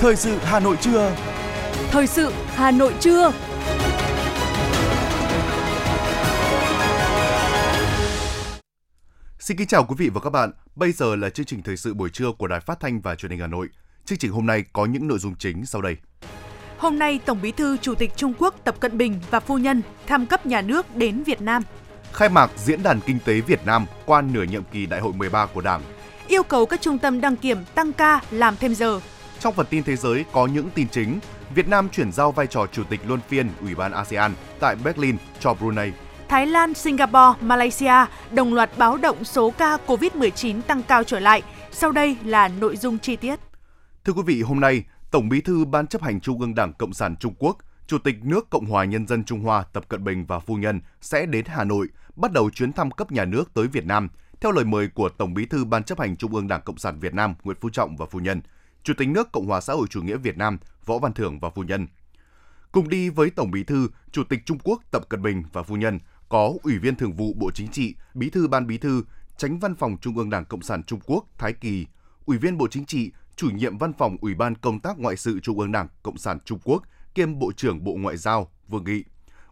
Thời sự Hà Nội trưa. Thời sự Hà Nội trưa. Xin kính chào quý vị và các bạn. Bây giờ là chương trình thời sự buổi trưa của Đài Phát thanh và Truyền hình Hà Nội. Chương trình hôm nay có những nội dung chính sau đây. Hôm nay, Tổng Bí thư Chủ tịch Trung Quốc Tập Cận Bình và phu nhân thăm cấp nhà nước đến Việt Nam. Khai mạc Diễn đàn Kinh tế Việt Nam qua nửa nhiệm kỳ Đại hội 13 của Đảng. Yêu cầu các trung tâm đăng kiểm tăng ca làm thêm giờ. Trong phần tin thế giới có những tin chính. Việt Nam chuyển giao vai trò Chủ tịch luân phiên Ủy ban ASEAN tại Berlin cho Brunei. Thái Lan, Singapore, Malaysia đồng loạt báo động số ca COVID-19 tăng cao trở lại. Sau đây là nội dung chi tiết. Thưa quý vị, hôm nay, Tổng Bí thư Ban chấp hành Trung ương Đảng Cộng sản Trung Quốc, Chủ tịch nước Cộng hòa Nhân dân Trung Hoa Tập Cận Bình và phu nhân sẽ đến Hà Nội, bắt đầu chuyến thăm cấp nhà nước tới Việt Nam, theo lời mời của Tổng Bí thư Ban chấp hành Trung ương Đảng Cộng sản Việt Nam Nguyễn Phú Trọng và phu nhân, Chủ tịch nước Cộng hòa xã hội chủ nghĩa Việt Nam Võ Văn Thưởng và phu nhân. Cùng đi với Tổng Bí thư, Chủ tịch Trung Quốc Tập Cận Bình và phu nhân có Ủy viên Thường vụ Bộ Chính trị, Bí thư Ban Bí thư, Tránh Văn phòng Trung ương Đảng Cộng sản Trung Quốc Thái Kỳ, Ủy viên Bộ Chính trị, Chủ nhiệm Văn phòng Ủy ban Công tác Ngoại sự Trung ương Đảng Cộng sản Trung Quốc kiêm Bộ trưởng Bộ Ngoại giao Vương Nghị,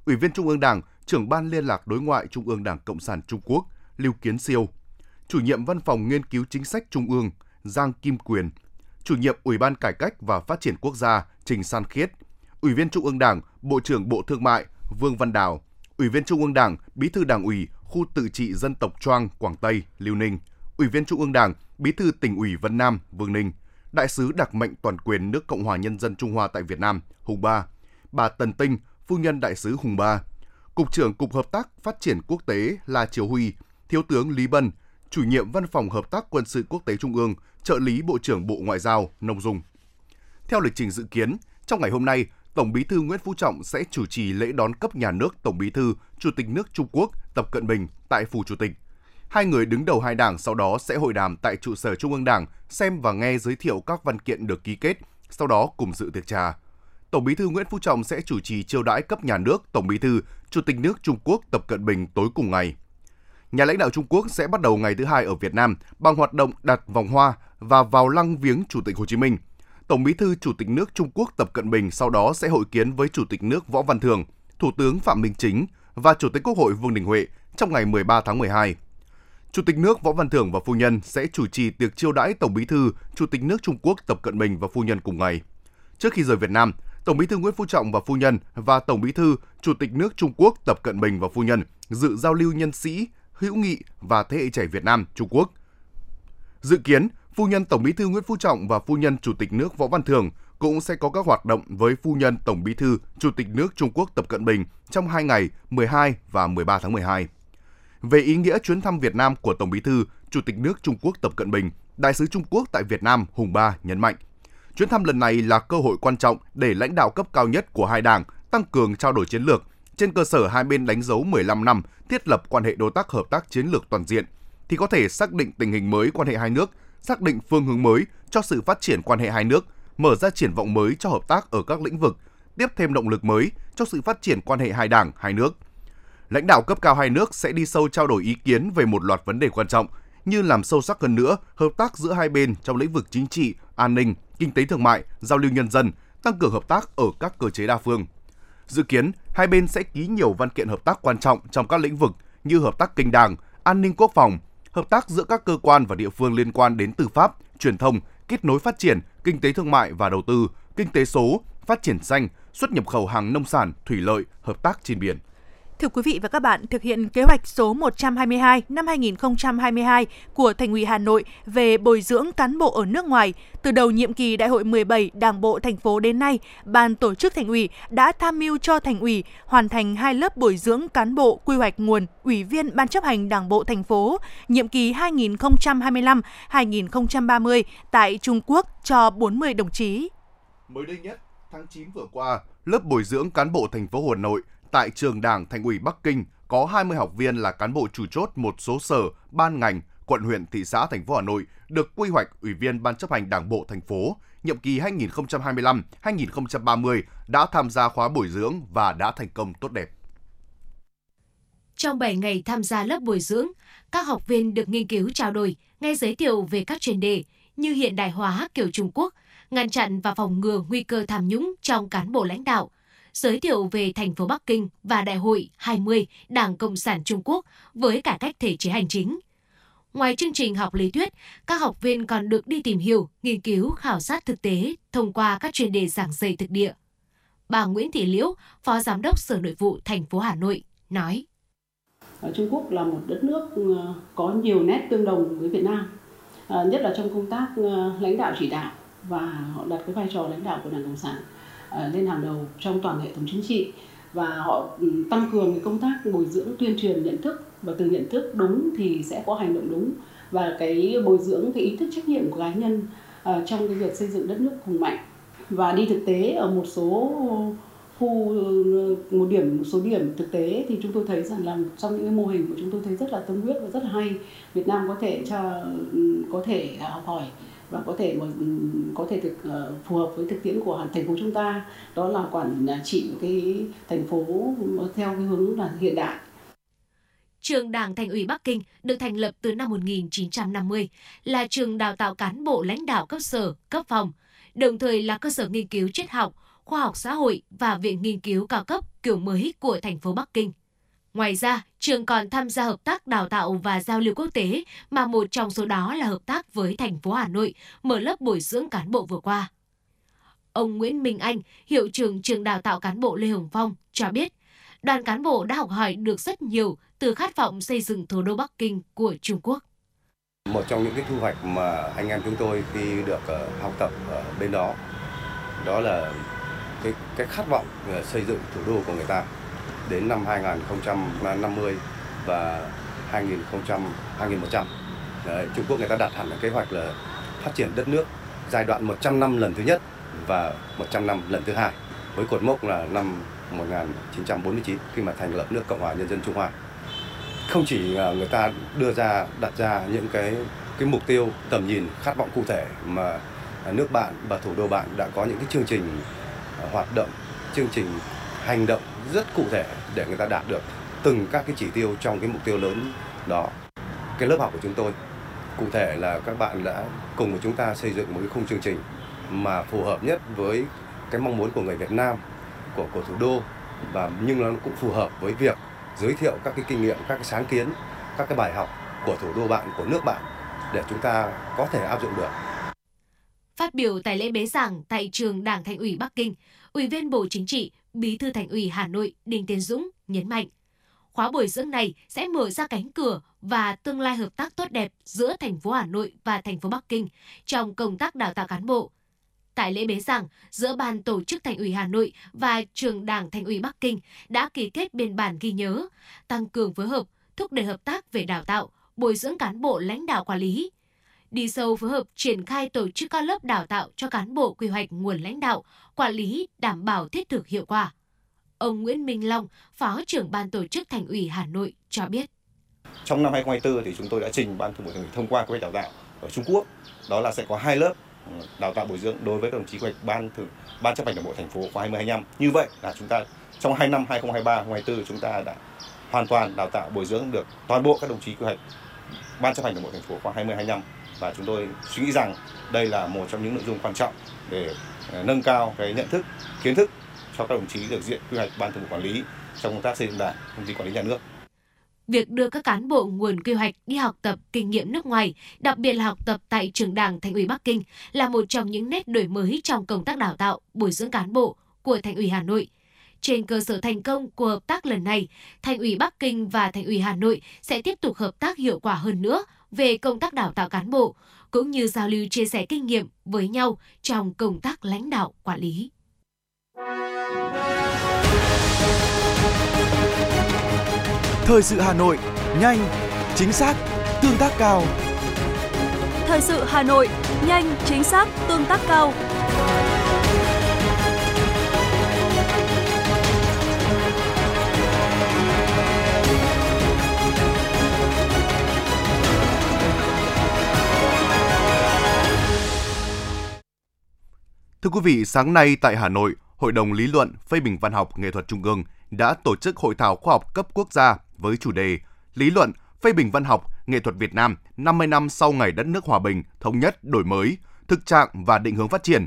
Ủy viên Trung ương Đảng, Trưởng ban Liên lạc Đối ngoại Trung ương Đảng Cộng sản Trung Quốc Lưu Kiến Siêu, Chủ nhiệm Văn phòng Nghiên cứu Chính sách Trung ương Giang Kim Quyền, Chủ nhiệm Ủy ban Cải cách và Phát triển Quốc gia Trình San Khiết, Ủy viên Trung ương Đảng, Bộ trưởng Bộ Thương mại Vương Văn Đào, Ủy viên Trung ương Đảng, Bí thư Đảng ủy, khu tự trị dân tộc Choang, Quảng Tây, Lưu Ninh, Ủy viên Trung ương Đảng, Bí thư tỉnh ủy Vân Nam, Vương Ninh, Đại sứ đặc mệnh toàn quyền nước Cộng hòa Nhân dân Trung Hoa tại Việt Nam, Hùng Ba, bà Tần Tinh, phu nhân đại sứ Hùng Ba, Cục trưởng Cục Hợp tác Phát triển Quốc tế La Triều Huy, Thiếu tướng Lý Bân, chủ nhiệm Văn phòng Hợp tác Quân sự Quốc tế Trung ương, trợ lý Bộ trưởng Bộ Ngoại giao, Nông Dung. Theo lịch trình dự kiến, trong ngày hôm nay, Tổng Bí thư Nguyễn Phú Trọng sẽ chủ trì lễ đón cấp nhà nước Tổng Bí thư, Chủ tịch nước Trung Quốc Tập Cận Bình tại phủ Chủ tịch. Hai người đứng đầu hai đảng sau đó sẽ hội đàm tại trụ sở Trung ương Đảng, xem và nghe giới thiệu các văn kiện được ký kết, sau đó cùng dự tiệc trà. Tổng Bí thư Nguyễn Phú Trọng sẽ chủ trì chiêu đãi cấp nhà nước Tổng Bí thư, Chủ tịch nước Trung Quốc Tập Cận Bình tối cùng ngày. Nhà lãnh đạo Trung Quốc sẽ bắt đầu ngày thứ hai ở Việt Nam bằng hoạt động đặt vòng hoa và vào lăng viếng Chủ tịch Hồ Chí Minh. Tổng Bí thư Chủ tịch nước Trung Quốc Tập Cận Bình sau đó sẽ hội kiến với Chủ tịch nước Võ Văn Thưởng, Thủ tướng Phạm Minh Chính và Chủ tịch Quốc hội Vương Đình Huệ trong ngày 13 tháng 12. Chủ tịch nước Võ Văn Thưởng và phu nhân sẽ chủ trì tiệc chiêu đãi Tổng Bí thư, Chủ tịch nước Trung Quốc Tập Cận Bình và phu nhân cùng ngày. Trước khi rời Việt Nam, Tổng Bí thư Nguyễn Phú Trọng và phu nhân và Tổng Bí thư, Chủ tịch nước Trung Quốc Tập Cận Bình và phu nhân dự giao lưu nhân sĩ, hữu nghị và thế hệ trẻ Việt Nam Trung Quốc. Dự kiến, phu nhân Tổng Bí thư Nguyễn Phú Trọng và phu nhân Chủ tịch nước Võ Văn Thưởng cũng sẽ có các hoạt động với phu nhân Tổng Bí thư Chủ tịch nước Trung Quốc Tập Cận Bình trong hai ngày 12 và 13 tháng 12. Về ý nghĩa chuyến thăm Việt Nam của Tổng Bí thư, Chủ tịch nước Trung Quốc Tập Cận Bình, Đại sứ Trung Quốc tại Việt Nam Hùng Ba nhấn mạnh, chuyến thăm lần này là cơ hội quan trọng để lãnh đạo cấp cao nhất của hai đảng tăng cường trao đổi chiến lược, trên cơ sở hai bên đánh dấu 15 năm thiết lập quan hệ đối tác hợp tác chiến lược toàn diện, thì có thể xác định tình hình mới quan hệ hai nước, xác định phương hướng mới cho sự phát triển quan hệ hai nước, mở ra triển vọng mới cho hợp tác ở các lĩnh vực, tiếp thêm động lực mới cho sự phát triển quan hệ hai đảng, hai nước lãnh đạo cấp cao hai nước sẽ đi sâu trao đổi ý kiến về một loạt vấn đề quan trọng như làm sâu sắc hơn nữa hợp tác giữa hai bên trong lĩnh vực chính trị, an ninh, kinh tế thương mại, giao lưu nhân dân, tăng cường hợp tác ở các cơ chế đa phương. Dự kiến, hai bên sẽ ký nhiều văn kiện hợp tác quan trọng trong các lĩnh vực như hợp tác kinh đảng, an ninh quốc phòng, hợp tác giữa các cơ quan và địa phương liên quan đến tư pháp, truyền thông, kết nối phát triển, kinh tế thương mại và đầu tư, kinh tế số, phát triển xanh, xuất nhập khẩu hàng nông sản, thủy lợi, hợp tác trên biển. Thưa quý vị và các bạn, thực hiện kế hoạch số 122 năm 2022 của Thành ủy Hà Nội về bồi dưỡng cán bộ ở nước ngoài, từ đầu nhiệm kỳ Đại hội 17 Đảng bộ thành phố đến nay, Ban tổ chức Thành ủy đã tham mưu cho Thành ủy hoàn thành hai lớp bồi dưỡng cán bộ quy hoạch nguồn Ủy viên Ban chấp hành Đảng bộ thành phố nhiệm kỳ 2025-2030 tại Trung Quốc cho 40 đồng chí. Mới đây nhất, tháng 9 vừa qua, lớp bồi dưỡng cán bộ thành phố Hà Nội tại trường Đảng Thành ủy Bắc Kinh có 20 học viên là cán bộ chủ chốt một số sở, ban ngành, quận huyện, thị xã, thành phố Hà Nội được quy hoạch Ủy viên Ban chấp hành Đảng bộ thành phố nhiệm kỳ 2025-2030 đã tham gia khóa bồi dưỡng và đã thành công tốt đẹp. Trong 7 ngày tham gia lớp bồi dưỡng, các học viên được nghiên cứu trao đổi, nghe giới thiệu về các chuyên đề như hiện đại hóa kiểu Trung Quốc, ngăn chặn và phòng ngừa nguy cơ tham nhũng trong cán bộ lãnh đạo, giới thiệu về thành phố Bắc Kinh và Đại hội 20 Đảng Cộng sản Trung Quốc với cải cách thể chế hành chính. Ngoài chương trình học lý thuyết, các học viên còn được đi tìm hiểu, nghiên cứu, khảo sát thực tế thông qua các chuyên đề giảng dạy thực địa. Bà Nguyễn Thị Liễu, Phó Giám đốc Sở Nội vụ thành phố Hà Nội, nói. Ờ, Trung Quốc là một đất nước ờ, có nhiều nét tương đồng với Việt Nam, ờ, nhất là trong công tác lãnh đạo chỉ đạo và họ đặt cái vai trò lãnh đạo của Đảng Cộng sản Ờ, lên hàng đầu trong toàn hệ thống chính trị. Và họ ừ, tăng cường công tác bồi dưỡng, tuyên truyền nhận thức. Và từ nhận thức đúng thì sẽ có hành động đúng. Và cái bồi dưỡng, cái ý thức trách nhiệm của cá nhân ờ, trong cái việc xây dựng đất nước hùng mạnh. Và đi thực tế ở một số khu, một điểm, một số điểm thực tế thì chúng tôi thấy rằng là trong những cái mô hình của chúng tôi thấy rất là tâm huyết và rất là hay. Việt Nam có thể cho ừ, có thể học hỏi và có thể ừ, có thể thực ờ, phù hợp với thực tiễn của thành phố chúng ta đó là quản à, trị cái thành phố theo cái hướng là hiện đại Trường Đảng Thành ủy Bắc Kinh được thành lập từ năm 1950, là trường đào tạo cán bộ lãnh đạo cấp sở, cấp phòng, đồng thời là cơ sở nghiên cứu triết học, khoa học xã hội và viện nghiên cứu cao cấp kiểu mới của thành phố Bắc Kinh. Ngoài ra, trường còn tham gia hợp tác đào tạo và giao lưu quốc tế, mà một trong số đó là hợp tác với thành phố Hà Nội, mở lớp bồi dưỡng cán bộ vừa qua. Ông Nguyễn Minh Anh, hiệu trưởng trường đào tạo cán bộ Lê Hồng Phong, cho biết, đoàn cán bộ đã học hỏi được rất nhiều từ khát vọng xây dựng thủ đô Bắc Kinh của Trung Quốc. Một trong những cái thu hoạch mà anh em chúng tôi khi được ờ, học tập ở bên đó, đó là cái cái khát vọng ờ, xây dựng thủ đô của người ta đến năm 2050 và 2000 2100. Đấy, Trung Quốc người ta đặt hẳn là kế hoạch là phát triển đất nước giai đoạn 100 năm lần thứ nhất và 100 năm lần thứ hai với cột mốc là năm 1949 khi mà thành lập nước Cộng hòa Nhân dân Trung Hoa. Không chỉ à, người ta đưa ra đặt ra những cái cái mục tiêu tầm nhìn khát vọng cụ thể mà nước bạn và thủ đô bạn đã có những cái chương trình à, hoạt động, chương trình hành động rất cụ thể để người ta đạt được từng các cái chỉ tiêu trong cái mục tiêu lớn đó. Cái lớp học của chúng tôi cụ thể là các bạn đã cùng với chúng ta xây dựng một cái khung chương trình mà phù hợp nhất với cái mong muốn của người Việt Nam của của thủ đô và nhưng nó cũng phù hợp với việc giới thiệu các cái kinh nghiệm, các cái sáng kiến, các cái bài học của thủ đô bạn, của nước bạn để chúng ta có thể áp dụng được. Phát biểu tại lễ bế giảng tại trường Đảng Thành ủy Bắc Kinh, Ủy viên Bộ Chính trị, Bí thư Thành ủy Hà Nội Đinh Tiến Dũng nhấn mạnh, khóa bồi dưỡng này sẽ mở ra cánh cửa và tương lai hợp tác tốt đẹp giữa thành phố Hà Nội và thành phố Bắc Kinh trong công tác đào tạo cán bộ. Tại lễ bế giảng, giữa ban tổ chức Thành ủy Hà Nội và trường Đảng Thành ủy Bắc Kinh đã ký kết biên bản ghi nhớ, tăng cường phối hợp, thúc đẩy hợp tác về đào tạo, bồi dưỡng cán bộ lãnh đạo quản lý, đi sâu phối hợp triển khai tổ chức các lớp đào tạo cho cán bộ quy hoạch nguồn lãnh đạo, quản lý đảm bảo thiết thực hiệu quả. Ông Nguyễn Minh Long, Phó trưởng ban tổ chức Thành ủy Hà Nội cho biết. Trong năm 2024 thì chúng tôi đã trình ban thường vụ Thành ủy thông qua kế hoạch đào tạo ở Trung Quốc, đó là sẽ có hai lớp ừ, đào tạo bồi dưỡng đối với các đồng chí quy hoạch ban thường ban chấp hành đảng bộ thành phố khóa 2025. Như vậy là chúng ta trong hai năm 2023 2024 chúng ta đã hoàn toàn đào tạo bồi dưỡng được toàn bộ các đồng chí quy hoạch ban chấp hành đảng bộ thành phố khóa 2025 và chúng tôi suy nghĩ rằng đây là một trong những nội dung quan trọng để Ờ, nâng cao cái nhận thức, kiến thức cho các đồng chí được diện quy hoạch ban thường vụ quản lý trong công tác xây dựng đảng, công ty quản lý nhà nước. Việc đưa các cán bộ nguồn quy hoạch đi học tập kinh nghiệm nước ngoài, đặc biệt là học tập tại trường Đảng Thành ủy Bắc Kinh là một trong những nét đổi mới trong công tác đào tạo, bồi dưỡng cán bộ của Thành ủy Hà Nội. Trên cơ sở thành công của hợp tác lần này, Thành ủy Bắc Kinh và Thành ủy Hà Nội sẽ tiếp tục hợp tác hiệu quả hơn nữa về công tác đào tạo cán bộ, cũng như giao lưu chia sẻ kinh nghiệm với nhau trong công tác lãnh đạo quản lý. Thời sự Hà Nội, nhanh, chính xác, tương tác cao. Thời sự Hà Nội, nhanh, chính xác, tương tác cao. Thưa quý vị, sáng nay tại Hà Nội, Hội đồng Lý luận phê bình văn học nghệ thuật Trung ương đã tổ chức hội thảo khoa học cấp quốc gia với chủ đề Lý luận phê bình văn học nghệ thuật Việt Nam 50 năm sau ngày đất nước hòa bình, thống nhất, đổi mới, thực trạng và định hướng phát triển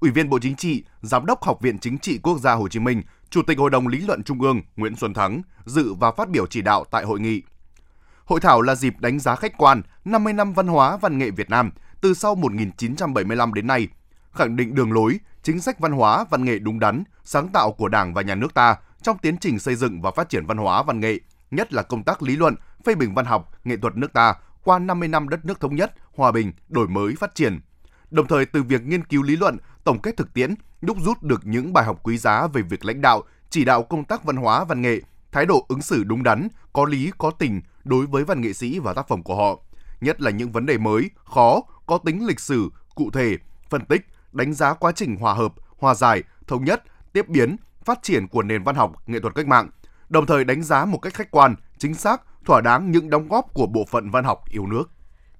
Ủy viên Bộ Chính trị, Giám đốc Học viện Chính trị Quốc gia Hồ Chí Minh, Chủ tịch Hội đồng Lý luận Trung ương Nguyễn Xuân Thắng dự và phát biểu chỉ đạo tại hội nghị. Hội thảo là dịp đánh giá khách quan 50 năm văn hóa văn nghệ Việt Nam từ sau 1975 đến nay, khẳng định đường lối, chính sách văn hóa văn nghệ đúng đắn, sáng tạo của Đảng và Nhà nước ta trong tiến trình xây dựng và phát triển văn hóa văn nghệ, nhất là công tác lý luận, phê bình văn học, nghệ thuật nước ta qua 50 năm đất nước thống nhất, hòa bình, đổi mới, phát triển. Đồng thời từ việc nghiên cứu lý luận, tổng kết thực tiễn, đúc rút được những bài học quý giá về việc lãnh đạo, chỉ đạo công tác văn hóa văn nghệ, thái độ ứng xử đúng đắn, có lý, có tình đối với văn nghệ sĩ và tác phẩm của họ, nhất là những vấn đề mới, khó, có tính lịch sử, cụ thể, phân tích, đánh giá quá trình hòa hợp, hòa giải, thống nhất, tiếp biến, phát triển của nền văn học, nghệ thuật cách mạng, đồng thời đánh giá một cách khách quan, chính xác, thỏa đáng những đóng góp của bộ phận văn học yêu nước.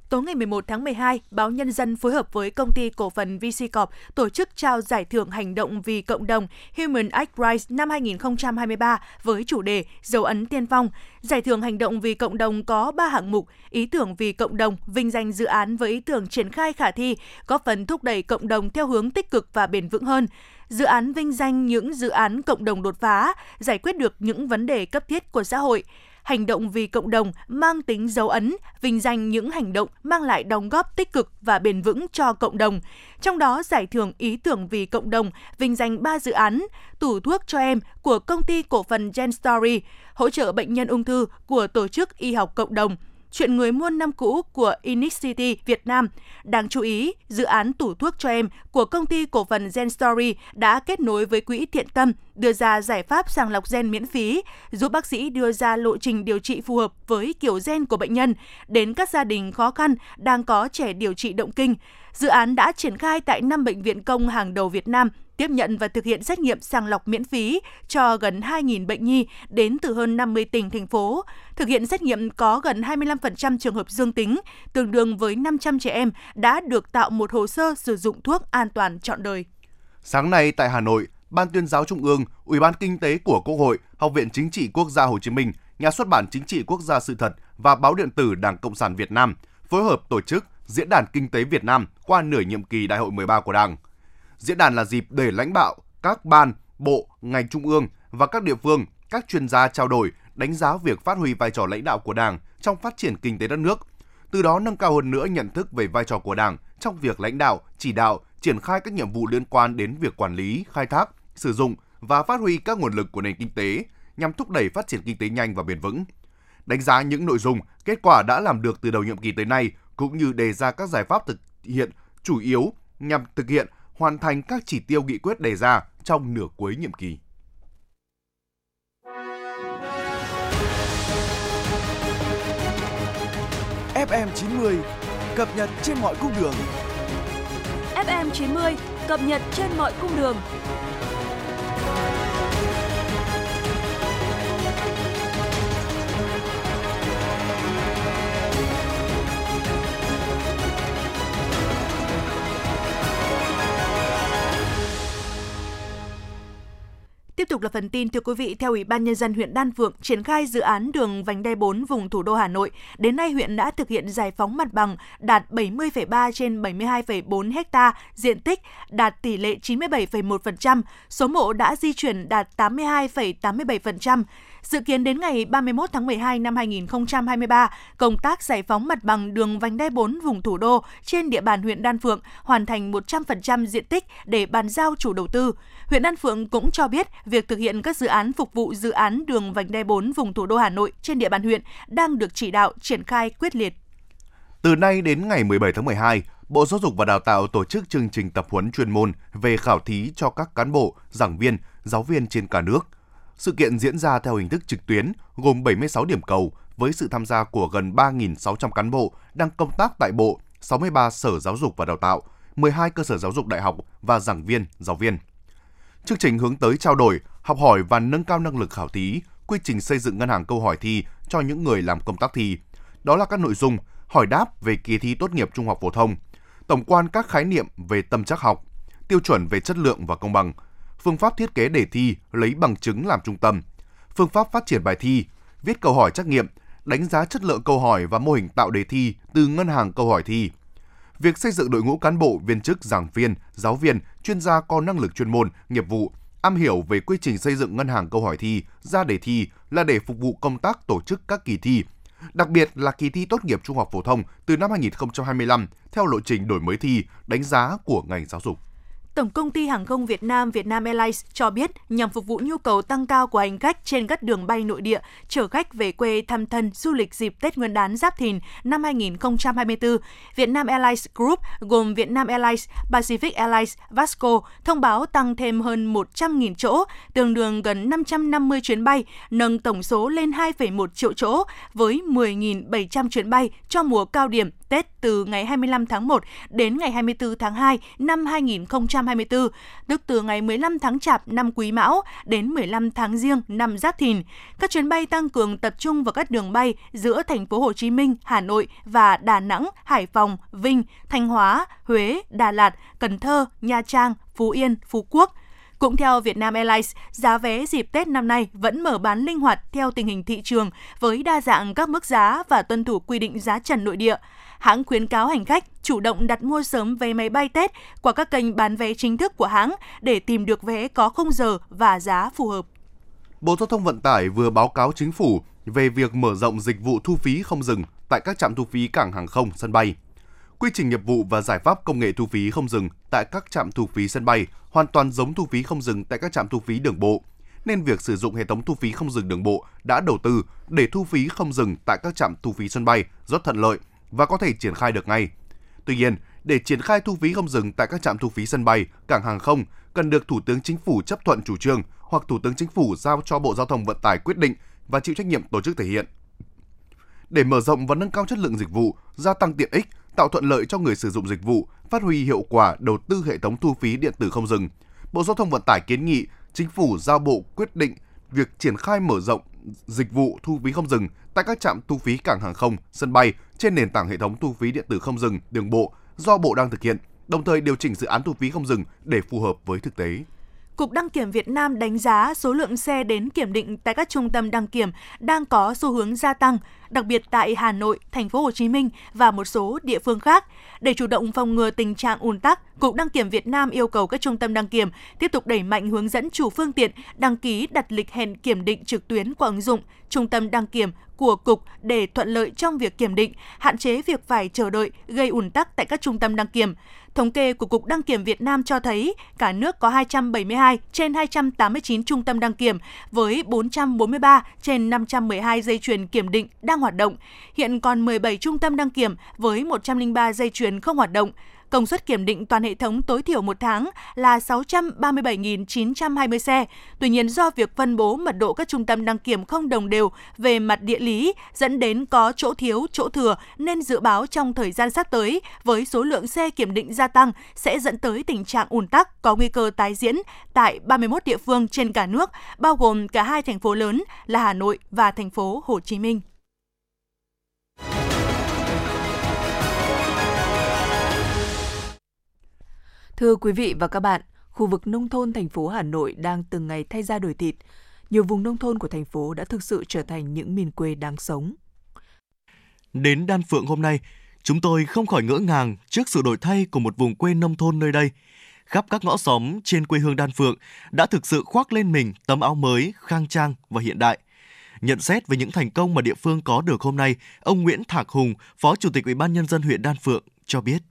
Tối ngày 11 tháng 12, Báo Nhân dân phối hợp với công ty cổ phần VC Corp tổ chức trao giải thưởng hành động vì cộng đồng Human Act Prize năm 2023 với chủ đề Dấu ấn tiên phong. Giải thưởng hành động vì cộng đồng có 3 hạng mục, ý tưởng vì cộng đồng, vinh danh dự án với ý tưởng triển khai khả thi, góp phần thúc đẩy cộng đồng theo hướng tích cực và bền vững hơn dự án vinh danh những dự án cộng đồng đột phá, giải quyết được những vấn đề cấp thiết của xã hội hành động vì cộng đồng mang tính dấu ấn, vinh danh những hành động mang lại đóng góp tích cực và bền vững cho cộng đồng. Trong đó, giải thưởng ý tưởng vì cộng đồng vinh danh 3 dự án, tủ thuốc cho em của công ty cổ phần Gen Story, hỗ trợ bệnh nhân ung thư của tổ chức y học cộng đồng, chuyện người muôn năm cũ của Inix City Việt Nam. Đáng chú ý, dự án tủ thuốc cho em của công ty cổ phần Gen Story đã kết nối với quỹ thiện tâm, đưa ra giải pháp sàng lọc gen miễn phí, giúp bác sĩ đưa ra lộ trình điều trị phù hợp với kiểu gen của bệnh nhân đến các gia đình khó khăn đang có trẻ điều trị động kinh. Dự án đã triển khai tại 5 bệnh viện công hàng đầu Việt Nam tiếp nhận và thực hiện xét nghiệm sàng lọc miễn phí cho gần 2.000 bệnh nhi đến từ hơn 50 tỉnh, thành phố. Thực hiện xét nghiệm có gần 25% trường hợp dương tính, tương đương với 500 trẻ em đã được tạo một hồ sơ sử dụng thuốc an toàn trọn đời. Sáng nay tại Hà Nội, Ban tuyên giáo Trung ương, Ủy ban Kinh tế của Quốc hội, Học viện Chính trị Quốc gia Hồ Chí Minh, Nhà xuất bản Chính trị Quốc gia Sự thật và Báo điện tử Đảng Cộng sản Việt Nam phối hợp tổ chức Diễn đàn Kinh tế Việt Nam qua nửa nhiệm kỳ Đại hội 13 của Đảng – Diễn đàn là dịp để lãnh đạo, các ban, bộ, ngành trung ương và các địa phương, các chuyên gia trao đổi, đánh giá việc phát huy vai trò lãnh đạo của Đảng trong phát triển kinh tế đất nước, từ đó nâng cao hơn nữa nhận thức về vai trò của Đảng trong việc lãnh đạo, chỉ đạo, triển khai các nhiệm vụ liên quan đến việc quản lý, khai thác, sử dụng và phát huy các nguồn lực của nền kinh tế nhằm thúc đẩy phát triển kinh tế nhanh và bền vững. Đánh giá những nội dung, kết quả đã làm được từ đầu nhiệm kỳ tới nay cũng như đề ra các giải pháp thực hiện chủ yếu nhằm thực hiện hoàn thành các chỉ tiêu nghị quyết đề ra trong nửa cuối nhiệm kỳ. FM 90 cập nhật trên mọi cung đường. FM 90 cập nhật trên mọi cung đường. Tiếp tục là phần tin thưa quý vị, theo Ủy ban nhân dân huyện Đan Phượng triển khai dự án đường vành đai 4 vùng thủ đô Hà Nội, đến nay huyện đã thực hiện giải phóng mặt bằng đạt 70,3 trên 72,4 ha diện tích, đạt tỷ lệ 97,1%, số mộ đã di chuyển đạt 82,87%. Dự kiến đến ngày 31 tháng 12 năm 2023, công tác giải phóng mặt bằng đường vành đai 4 vùng thủ đô trên địa bàn huyện Đan Phượng hoàn thành 100% diện tích để bàn giao chủ đầu tư. Huyện Đan Phượng cũng cho biết việc thực hiện các dự án phục vụ dự án đường vành đai 4 vùng thủ đô Hà Nội trên địa bàn huyện đang được chỉ đạo triển khai quyết liệt. Từ nay đến ngày 17 tháng 12, Bộ Giáo dục và Đào tạo tổ chức chương trình tập huấn chuyên môn về khảo thí cho các cán bộ, giảng viên, giáo viên trên cả nước – sự kiện diễn ra theo hình thức trực tuyến, gồm 76 điểm cầu với sự tham gia của gần 3.600 cán bộ đang công tác tại Bộ, 63 sở giáo dục và đào tạo, 12 cơ sở giáo dục đại học và giảng viên, giáo viên. Chương trình hướng tới trao đổi, học hỏi và nâng cao năng lực khảo thí, quy trình xây dựng ngân hàng câu hỏi thi cho những người làm công tác thi. Đó là các nội dung hỏi đáp về kỳ thi tốt nghiệp trung học phổ thông, tổng quan các khái niệm về tâm trắc học, tiêu chuẩn về chất lượng và công bằng – phương pháp thiết kế đề thi lấy bằng chứng làm trung tâm, phương pháp phát triển bài thi, viết câu hỏi trắc nghiệm, đánh giá chất lượng câu hỏi và mô hình tạo đề thi từ ngân hàng câu hỏi thi. việc xây dựng đội ngũ cán bộ, viên chức, giảng viên, giáo viên, chuyên gia có năng lực chuyên môn, nghiệp vụ, am hiểu về quy trình xây dựng ngân hàng câu hỏi thi, ra đề thi là để phục vụ công tác tổ chức các kỳ thi, đặc biệt là kỳ thi tốt nghiệp trung học phổ thông từ năm 2025 theo lộ trình đổi mới thi, đánh giá của ngành giáo dục. Tổng công ty Hàng không Việt Nam Vietnam Airlines cho biết nhằm phục vụ nhu cầu tăng cao của hành khách trên các đường bay nội địa chở khách về quê thăm thân du lịch dịp Tết Nguyên đán Giáp Thìn năm 2024, Vietnam Airlines Group gồm Vietnam Airlines, Pacific Airlines, Vasco thông báo tăng thêm hơn 100.000 chỗ, tương đương gần 550 chuyến bay, nâng tổng số lên 2,1 triệu chỗ với 10.700 chuyến bay cho mùa cao điểm Tết từ ngày 25 tháng 1 đến ngày 24 tháng 2 năm 2024, tức từ ngày 15 tháng Chạp năm Quý Mão đến 15 tháng Giêng năm Giáp Thìn. Các chuyến bay tăng cường tập trung vào các đường bay giữa thành phố Hồ Chí Minh, Hà Nội và Đà Nẵng, Hải Phòng, Vinh, Thanh Hóa, Huế, Đà Lạt, Cần Thơ, Nha Trang, Phú Yên, Phú Quốc – cũng theo Vietnam Airlines, giá vé dịp Tết năm nay vẫn mở bán linh hoạt theo tình hình thị trường với đa dạng các mức giá và tuân thủ quy định giá trần nội địa hãng khuyến cáo hành khách chủ động đặt mua sớm vé máy bay Tết qua các kênh bán vé chính thức của hãng để tìm được vé có khung giờ và giá phù hợp. Bộ Giao thông Vận tải vừa báo cáo chính phủ về việc mở rộng dịch vụ thu phí không dừng tại các trạm thu phí cảng hàng không, sân bay. Quy trình nghiệp vụ và giải pháp công nghệ thu phí không dừng tại các trạm thu phí sân bay hoàn toàn giống thu phí không dừng tại các trạm thu phí đường bộ, nên việc sử dụng hệ thống thu phí không dừng đường bộ đã đầu tư để thu phí không dừng tại các trạm thu phí sân bay rất thuận lợi và có thể triển khai được ngay. Tuy nhiên, để triển khai thu phí không dừng tại các trạm thu phí sân bay, cảng hàng không cần được Thủ tướng Chính phủ chấp thuận chủ trương hoặc Thủ tướng Chính phủ giao cho Bộ Giao thông Vận tải quyết định và chịu trách nhiệm tổ chức thể hiện. Để mở rộng và nâng cao chất lượng dịch vụ, gia tăng tiện ích, tạo thuận lợi cho người sử dụng dịch vụ, phát huy hiệu quả đầu tư hệ thống thu phí điện tử không dừng, Bộ Giao thông Vận tải kiến nghị Chính phủ giao Bộ quyết định việc triển khai mở rộng dịch vụ thu phí không dừng tại các trạm thu phí cảng hàng không, sân bay trên nền tảng hệ thống thu phí điện tử không dừng đường bộ do Bộ đang thực hiện, đồng thời điều chỉnh dự án thu phí không dừng để phù hợp với thực tế. Cục Đăng kiểm Việt Nam đánh giá số lượng xe đến kiểm định tại các trung tâm đăng kiểm đang có xu hướng gia tăng, đặc biệt tại Hà Nội, Thành phố Hồ Chí Minh và một số địa phương khác. Để chủ động phòng ngừa tình trạng ùn tắc, Cục Đăng kiểm Việt Nam yêu cầu các trung tâm đăng kiểm tiếp tục đẩy mạnh hướng dẫn chủ phương tiện đăng ký đặt lịch hẹn kiểm định trực tuyến qua ứng dụng trung tâm đăng kiểm của cục để thuận lợi trong việc kiểm định, hạn chế việc phải chờ đợi gây ùn tắc tại các trung tâm đăng kiểm. Thống kê của Cục Đăng kiểm Việt Nam cho thấy cả nước có 272 trên 289 trung tâm đăng kiểm với 443 trên 512 dây chuyền kiểm định đang hoạt động. Hiện còn 17 trung tâm đăng kiểm với 103 dây chuyền không hoạt động. Công suất kiểm định toàn hệ thống tối thiểu một tháng là 637.920 xe. Tuy nhiên do việc phân bố mật độ các trung tâm đăng kiểm không đồng đều về mặt địa lý dẫn đến có chỗ thiếu, chỗ thừa nên dự báo trong thời gian sắp tới với số lượng xe kiểm định gia tăng sẽ dẫn tới tình trạng ùn tắc có nguy cơ tái diễn tại 31 địa phương trên cả nước, bao gồm cả hai thành phố lớn là Hà Nội và thành phố Hồ Chí Minh. Thưa quý vị và các bạn, khu vực nông thôn thành phố Hà Nội đang từng ngày thay ra đổi thịt. Nhiều vùng nông thôn của thành phố đã thực sự trở thành những miền quê đáng sống. Đến Đan Phượng hôm nay, chúng tôi không khỏi ngỡ ngàng trước sự đổi thay của một vùng quê nông thôn nơi đây. Khắp các ngõ xóm trên quê hương Đan Phượng đã thực sự khoác lên mình tấm áo mới, khang trang và hiện đại. Nhận xét về những thành công mà địa phương có được hôm nay, ông Nguyễn Thạc Hùng, Phó Chủ tịch Ủy ban nhân dân huyện Đan Phượng cho biết.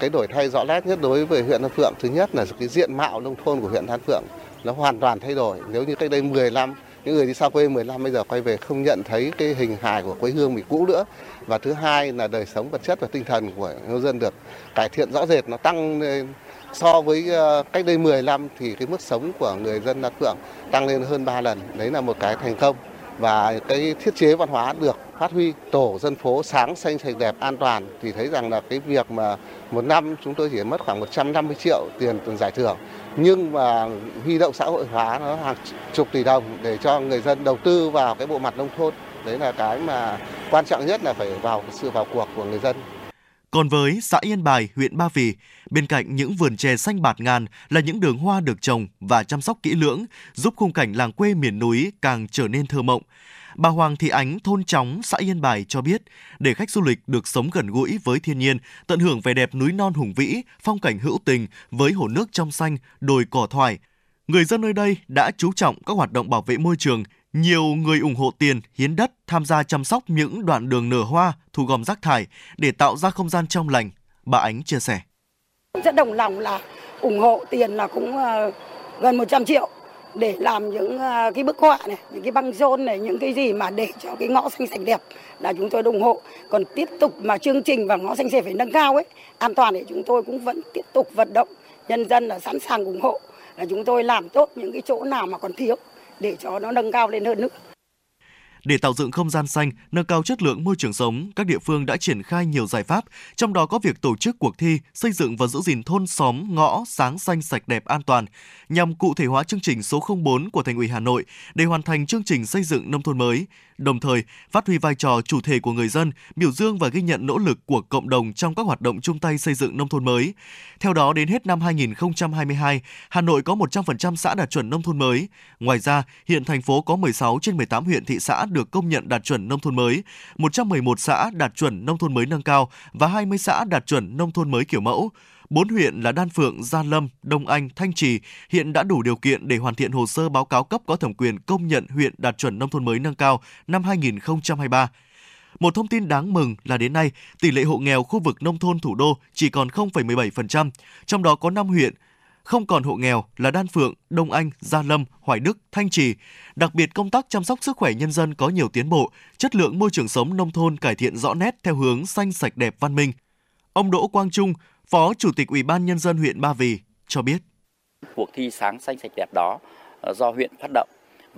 Cái đổi thay rõ nét nhất đối với huyện Đan Phượng thứ nhất là cái diện mạo nông thôn của huyện Đan Phượng nó hoàn toàn thay đổi. Nếu như cách đây 10 năm những người đi xa quê 10 năm bây giờ quay về không nhận thấy cái hình hài của quê hương mình cũ nữa. Và thứ hai là đời sống vật chất và tinh thần của nhân dân được cải thiện rõ rệt, nó tăng lên so với ờ, cách đây 10 năm thì cái mức sống của người dân Đan Phượng tăng lên hơn 3 lần. Đấy là một cái thành công và cái thiết chế văn hóa được phát huy, tổ dân phố sáng xanh sạch đẹp an toàn, thì thấy rằng là cái việc mà một năm chúng tôi chỉ mất khoảng 150 triệu tiền tiền giải thưởng. Nhưng mà huy động xã hội hóa nó hàng chục tỷ đồng để cho người dân đầu tư vào cái bộ mặt nông thôn, đấy là cái mà quan trọng nhất là phải vào sự vào cuộc của người dân còn với xã Yên Bài, huyện Ba Vì, bên cạnh những vườn chè xanh bạt ngàn là những đường hoa được trồng và chăm sóc kỹ lưỡng, giúp khung cảnh làng quê miền núi càng trở nên thơ mộng. Bà Hoàng Thị Ánh, thôn Chóng, xã Yên Bài cho biết, để khách du lịch được sống gần gũi với thiên nhiên, tận hưởng vẻ đẹp núi non hùng vĩ, phong cảnh hữu tình với hồ nước trong xanh, đồi cỏ thoải, người dân nơi đây đã chú trọng các hoạt động bảo vệ môi trường, nhiều người ủng hộ tiền, hiến đất, tham gia chăm sóc những đoạn đường nở hoa, thu gom rác thải để tạo ra không gian trong lành. Bà Ánh chia sẻ. Rất đồng lòng là ủng hộ tiền là cũng ờ, gần 100 triệu để làm những ờ, cái bức họa này, những cái băng rôn này, những cái gì mà để cho cái ngõ xanh sạch đẹp là chúng tôi ủng hộ. Còn tiếp tục mà chương trình và ngõ xanh sạch phải nâng cao ấy, an toàn thì chúng tôi cũng vẫn tiếp tục vận động nhân dân là sẵn sàng ủng hộ là chúng tôi làm tốt những cái chỗ nào mà còn thiếu để cho nó nâng cao lên hơn nữa. Để tạo dựng không gian xanh, nâng cao chất lượng môi trường sống, các địa phương đã triển khai nhiều giải pháp, trong đó có việc tổ chức cuộc thi xây dựng và giữ gìn thôn xóm, ngõ sáng xanh sạch đẹp an toàn, nhằm cụ thể hóa chương trình số 04 của Thành ủy Hà Nội để hoàn thành chương trình xây dựng nông thôn mới, đồng thời phát huy vai trò chủ thể của người dân, biểu dương và ghi nhận nỗ lực của cộng đồng trong các hoạt động chung tay xây dựng nông thôn mới. Theo đó, đến hết năm 2022, Hà Nội có 100% xã đạt chuẩn nông thôn mới. Ngoài ra, hiện thành phố có 16 trên 18 huyện thị xã được công nhận đạt chuẩn nông thôn mới, 111 xã đạt chuẩn nông thôn mới nâng cao và 20 xã đạt chuẩn nông thôn mới kiểu mẫu. Bốn huyện là Đan Phượng, Gia Lâm, Đông Anh, Thanh Trì hiện đã đủ điều kiện để hoàn thiện hồ sơ báo cáo cấp có thẩm quyền công nhận huyện đạt chuẩn nông thôn mới nâng cao năm 2023. Một thông tin đáng mừng là đến nay, tỷ lệ hộ nghèo khu vực nông thôn thủ đô chỉ còn 0,17%, trong đó có 5 huyện không còn hộ nghèo là Đan Phượng, Đông Anh, Gia Lâm, Hoài Đức, Thanh Trì. Đặc biệt công tác chăm sóc sức khỏe nhân dân có nhiều tiến bộ, chất lượng môi trường sống nông thôn cải thiện rõ nét theo hướng xanh sạch đẹp văn minh. Ông Đỗ Quang Trung, Phó Chủ tịch Ủy ban Nhân dân huyện Ba Vì cho biết. Cuộc thi sáng xanh sạch đẹp đó ờ, do huyện phát động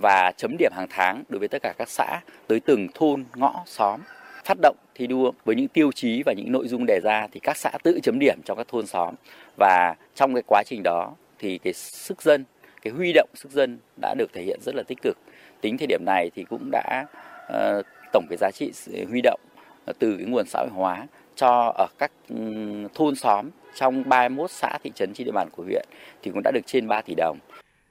và chấm điểm hàng tháng đối với tất cả các xã tới từng thôn, ngõ, xóm. Phát động thi đua với những tiêu chí và những nội dung đề ra thì các xã tự chấm điểm trong các thôn xóm và trong cái quá trình đó thì cái sức dân, cái huy động sức dân đã được thể hiện rất là tích cực. Tính thời điểm này thì cũng đã uh, tổng cái giá trị huy động ờ, từ cái nguồn xã hội hóa cho ở các thôn xóm trong 31 xã, thị trấn trên địa bàn của huyện thì cũng đã được trên 3 tỷ đồng.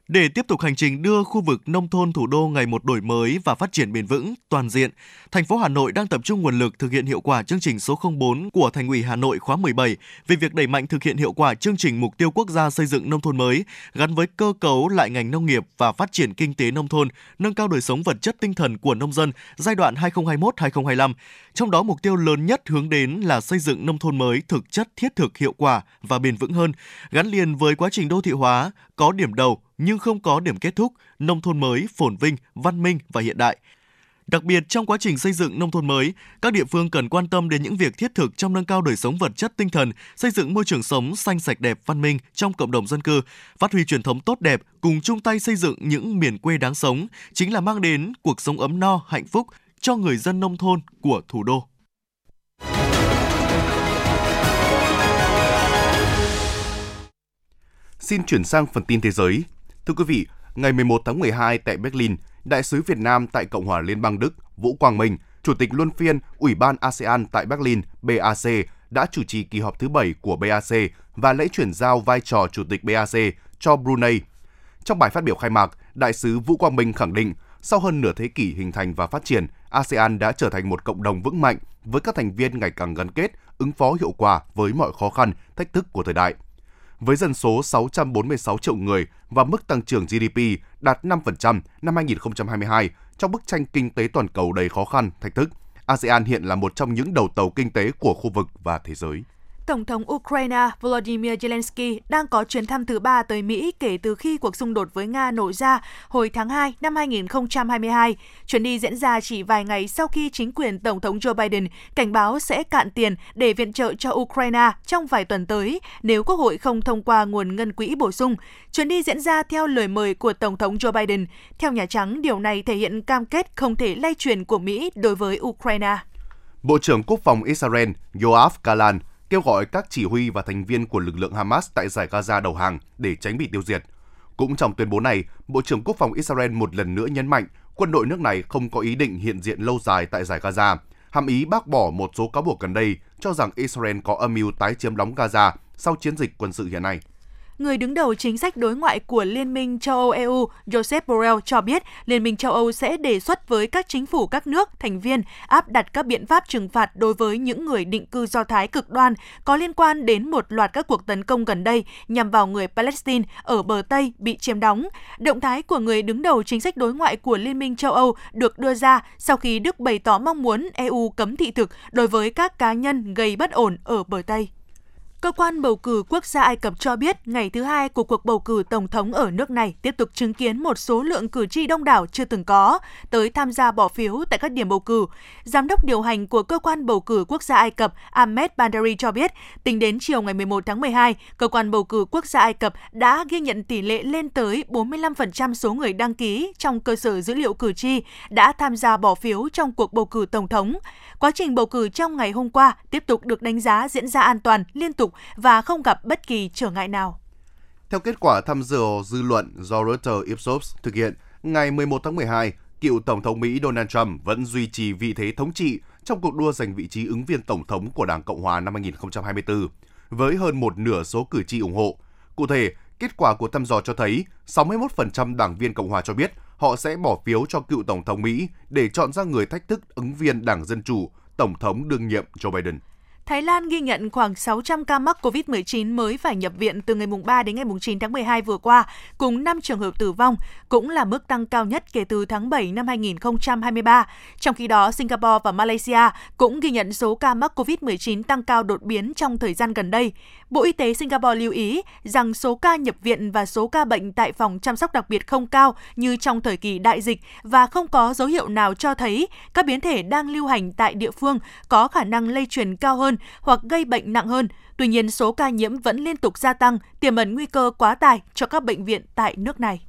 Để tiếp tục hành trình đưa khu vực nông thôn thủ đô ngày một đổi mới và phát triển bền vững, toàn diện, thành phố Hà Nội đang tập trung nguồn lực thực hiện hiệu quả chương trình số 04 của Thành ủy Hà Nội khóa 17 về việc đẩy mạnh thực hiện hiệu quả chương trình mục tiêu quốc gia xây dựng nông thôn mới gắn với cơ cấu lại ngành nông nghiệp và phát triển kinh tế nông thôn, nâng cao đời sống vật chất tinh thần của nông dân giai đoạn 2021-2025. Trong đó mục tiêu lớn nhất hướng đến là xây dựng nông thôn mới thực chất thiết thực hiệu quả và bền vững hơn, gắn liền với quá trình đô thị hóa, có điểm đầu nhưng không có điểm kết thúc, nông thôn mới phồn vinh, văn minh và hiện đại. Đặc biệt trong quá trình xây dựng nông thôn mới, các địa phương cần quan tâm đến những việc thiết thực trong nâng cao đời sống vật chất tinh thần, xây dựng môi trường sống xanh sạch đẹp văn minh trong cộng đồng dân cư, phát huy truyền thống tốt đẹp, cùng chung tay xây dựng những miền quê đáng sống, chính là mang đến cuộc sống ấm no, hạnh phúc cho người dân nông thôn của thủ đô. Xin chuyển sang phần tin thế giới. Thưa quý vị, ngày 11 tháng 12 tại Berlin, Đại sứ Việt Nam tại Cộng hòa Liên bang Đức Vũ Quang Minh, Chủ tịch luân phiên Ủy ban ASEAN tại Berlin BAC đã chủ trì kỳ họp thứ 7 của BAC và lễ chuyển giao vai trò Chủ tịch BAC cho Brunei. Trong bài phát biểu khai mạc, Đại sứ Vũ Quang Minh khẳng định, sau hơn nửa thế kỷ hình thành và phát triển, ASEAN đã trở thành một cộng đồng vững mạnh với các thành viên ngày càng gắn kết, ứng phó hiệu quả với mọi khó khăn, thách thức của thời đại – với dân số 646 triệu người và mức tăng trưởng GDP đạt 5% năm 2022 trong bức tranh kinh tế toàn cầu đầy khó khăn, thách thức. ASEAN hiện là một trong những đầu tàu kinh tế của khu vực và thế giới. Tổng thống Ukraine Volodymyr Zelensky đang có chuyến thăm thứ ba tới Mỹ kể từ khi cuộc xung đột với Nga nổ ra hồi tháng 2 năm 2022. Chuyến đi diễn ra chỉ vài ngày sau khi chính quyền Tổng thống Joe Biden cảnh báo sẽ cạn tiền để viện trợ cho Ukraine trong vài tuần tới nếu Quốc hội không thông qua nguồn ngân quỹ bổ sung. Chuyến đi diễn ra theo lời mời của Tổng thống Joe Biden. Theo Nhà Trắng, điều này thể hiện cam kết không thể lay truyền của Mỹ đối với Ukraine. Bộ trưởng Quốc phòng Israel Yoav Galan kêu gọi các chỉ huy và thành viên của lực lượng Hamas tại giải Gaza đầu hàng để tránh bị tiêu diệt. Cũng trong tuyên bố này, Bộ trưởng Quốc phòng Israel một lần nữa nhấn mạnh quân đội nước này không có ý định hiện diện lâu dài tại giải Gaza, hàm ý bác bỏ một số cáo buộc gần đây cho rằng Israel có âm mưu tái chiếm đóng Gaza sau chiến dịch quân sự hiện nay người đứng đầu chính sách đối ngoại của Liên minh châu Âu EU Joseph Borrell cho biết, Liên minh châu Âu sẽ đề xuất với các chính phủ các nước, thành viên, áp đặt các biện pháp trừng phạt đối với những người định cư Do Thái cực đoan có liên quan đến một loạt các cuộc tấn công gần đây nhằm vào người Palestine ở bờ Tây bị chiếm đóng. Động thái của người đứng đầu chính sách đối ngoại của Liên minh châu Âu được đưa ra sau khi Đức bày tỏ mong muốn EU cấm thị thực đối với các cá nhân gây bất ổn ở bờ Tây. Cơ quan bầu cử quốc gia Ai Cập cho biết ngày thứ hai của cuộc bầu cử tổng thống ở nước này tiếp tục chứng kiến một số lượng cử tri đông đảo chưa từng có tới tham gia bỏ phiếu tại các điểm bầu cử. Giám đốc điều hành của cơ quan bầu cử quốc gia Ai Cập Ahmed Bandari cho biết, tính đến chiều ngày 11 tháng 12, cơ quan bầu cử quốc gia Ai Cập đã ghi nhận tỷ lệ lên tới 45% số người đăng ký trong cơ sở dữ liệu cử tri đã tham gia bỏ phiếu trong cuộc bầu cử tổng thống. Quá trình bầu cử trong ngày hôm qua tiếp tục được đánh giá diễn ra an toàn, liên tục và không gặp bất kỳ trở ngại nào. Theo kết quả thăm dò dư luận do Reuters Ipsos thực hiện, ngày 11 tháng 12, cựu Tổng thống Mỹ Donald Trump vẫn duy trì vị thế thống trị trong cuộc đua giành vị trí ứng viên Tổng thống của Đảng Cộng hòa năm 2024, với hơn một nửa số cử tri ủng hộ. Cụ thể, kết quả của thăm dò cho thấy 61% đảng viên Cộng hòa cho biết họ sẽ bỏ phiếu cho cựu Tổng thống Mỹ để chọn ra người thách thức ứng viên Đảng Dân Chủ, Tổng thống đương nhiệm Joe Biden. Thái Lan ghi nhận khoảng 600 ca mắc COVID-19 mới phải nhập viện từ ngày 3 đến ngày 9 tháng 12 vừa qua, cùng 5 trường hợp tử vong, cũng là mức tăng cao nhất kể từ tháng 7 năm 2023. Trong khi đó, Singapore và Malaysia cũng ghi nhận số ca mắc COVID-19 tăng cao đột biến trong thời gian gần đây. Bộ Y tế Singapore lưu ý rằng số ca nhập viện và số ca bệnh tại phòng chăm sóc đặc biệt không cao như trong thời kỳ đại dịch và không có dấu hiệu nào cho thấy các biến thể đang lưu hành tại địa phương có khả năng lây truyền cao hơn hoặc gây bệnh nặng hơn. Tuy nhiên, số ca nhiễm vẫn liên tục gia tăng, tiềm ẩn nguy cơ quá tải cho các bệnh viện tại nước này.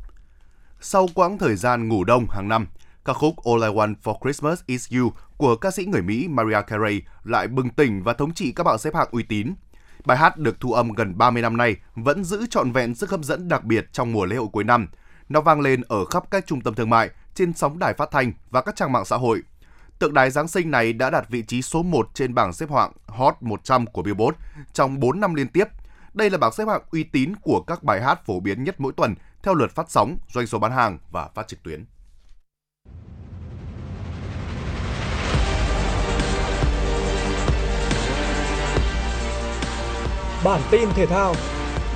Sau quãng thời gian ngủ đông hàng năm, ca khúc All I Want for Christmas Is You của ca sĩ người Mỹ Mariah Carey lại bừng tỉnh và thống trị các bảng xếp hạng uy tín. Bài hát được thu âm gần 30 năm nay vẫn giữ trọn vẹn sức hấp dẫn đặc biệt trong mùa lễ hội cuối năm. Nó vang lên ở khắp các trung tâm thương mại, trên sóng đài phát thanh và các trang mạng xã hội. Tượng đài Giáng sinh này đã đạt vị trí số 1 trên bảng xếp hạng Hot 100 của Billboard trong 4 năm liên tiếp. Đây là bảng xếp hạng uy tín của các bài hát phổ biến nhất mỗi tuần theo lượt phát sóng, doanh số bán hàng và phát trực tuyến. Bản tin thể thao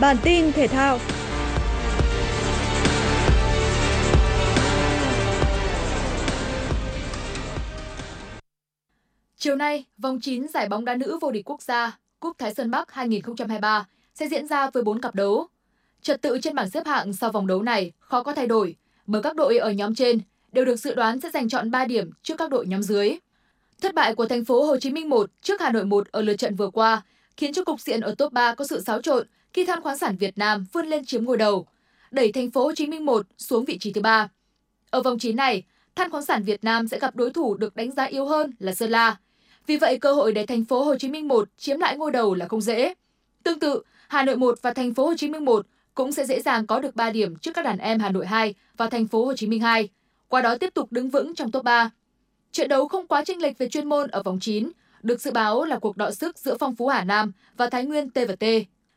Bản tin thể thao Chiều nay, vòng 9 giải bóng đá nữ vô địch quốc gia Cúp Thái Sơn Bắc 2023 sẽ diễn ra với 4 cặp đấu. Trật tự trên bảng xếp hạng sau vòng đấu này khó có thay đổi, bởi các đội ở nhóm trên đều được dự đoán sẽ giành chọn 3 điểm trước các đội nhóm dưới. Thất bại của thành phố Hồ Chí Minh 1 trước Hà Nội 1 ở lượt trận vừa qua khiến cho cục diện ở top 3 có sự xáo trộn khi Than khoáng sản Việt Nam vươn lên chiếm ngôi đầu, đẩy thành phố Hồ Chí Minh 1 xuống vị trí thứ ba. Ở vòng 9 này, Than khoáng sản Việt Nam sẽ gặp đối thủ được đánh giá yếu hơn là Sơn La. Vì vậy cơ hội để thành phố Hồ Chí Minh 1 chiếm lại ngôi đầu là không dễ. Tương tự, Hà Nội 1 và thành phố Hồ Chí Minh 1 cũng sẽ dễ dàng có được 3 điểm trước các đàn em Hà Nội 2 và thành phố Hồ Chí Minh 2, qua đó tiếp tục đứng vững trong top 3. Trận đấu không quá chênh lệch về chuyên môn ở vòng 9, được dự báo là cuộc đọ sức giữa Phong Phú Hà Nam và Thái Nguyên T&T.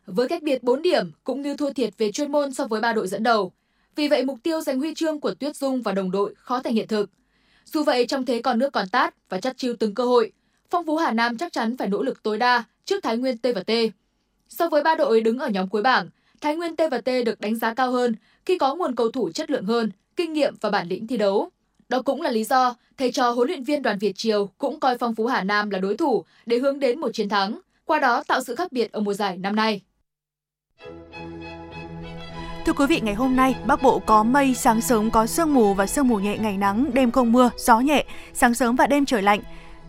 Với cách biệt 4 điểm cũng như thua thiệt về chuyên môn so với ba đội dẫn đầu. Vì vậy mục tiêu giành huy chương của Tuyết Dung và đồng đội khó thành hiện thực. Dù vậy trong thế còn nước còn tát và chắc chiêu từng cơ hội, Phong Phú Hà Nam chắc chắn phải nỗ lực tối đa trước Thái Nguyên T&T. So với ba đội đứng ở nhóm cuối bảng, Thái Nguyên T&T được đánh giá cao hơn khi có nguồn cầu thủ chất lượng hơn, kinh nghiệm và bản lĩnh thi đấu. Đó cũng là lý do thầy trò huấn luyện viên Đoàn Việt Triều cũng coi Phong Phú Hà Nam là đối thủ để hướng đến một chiến thắng, qua đó tạo sự khác biệt ở mùa giải năm nay. Thưa quý vị, ngày hôm nay, Bắc Bộ có mây, sáng sớm có sương mù và sương mù nhẹ ngày nắng, đêm không mưa, gió nhẹ, sáng sớm và đêm trời lạnh.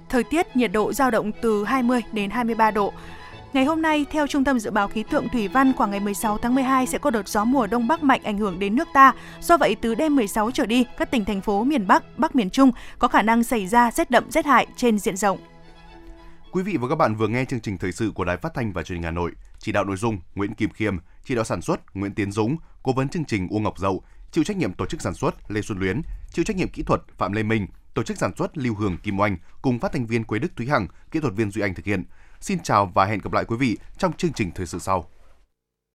Thời tiết nhiệt độ dao động từ 20 đến 23 độ. Ngày hôm nay, theo Trung tâm Dự báo Khí tượng Thủy văn, khoảng ngày 16 tháng 12 sẽ có đợt gió mùa Đông Bắc mạnh ảnh hưởng đến nước ta. Do vậy, từ đêm 16 trở đi, các tỉnh thành phố miền Bắc, Bắc miền Trung có khả năng xảy ra rét đậm rét hại trên diện rộng. Quý vị và các bạn vừa nghe chương trình thời sự của Đài Phát thanh và Truyền hình Hà Nội. Chỉ đạo nội dung Nguyễn Kim Khiêm, chỉ đạo sản xuất Nguyễn Tiến Dũng, cố vấn chương trình Uông Ngọc Dậu, chịu trách nhiệm tổ chức sản xuất Lê Xuân Luyến, chịu trách nhiệm kỹ thuật Phạm Lê Minh, tổ chức sản xuất Lưu Hường Kim Oanh cùng phát thanh viên Quế Đức Thúy Hằng, kỹ thuật viên Duy Anh thực hiện. Xin chào và hẹn gặp lại quý vị trong chương trình thời sự sau.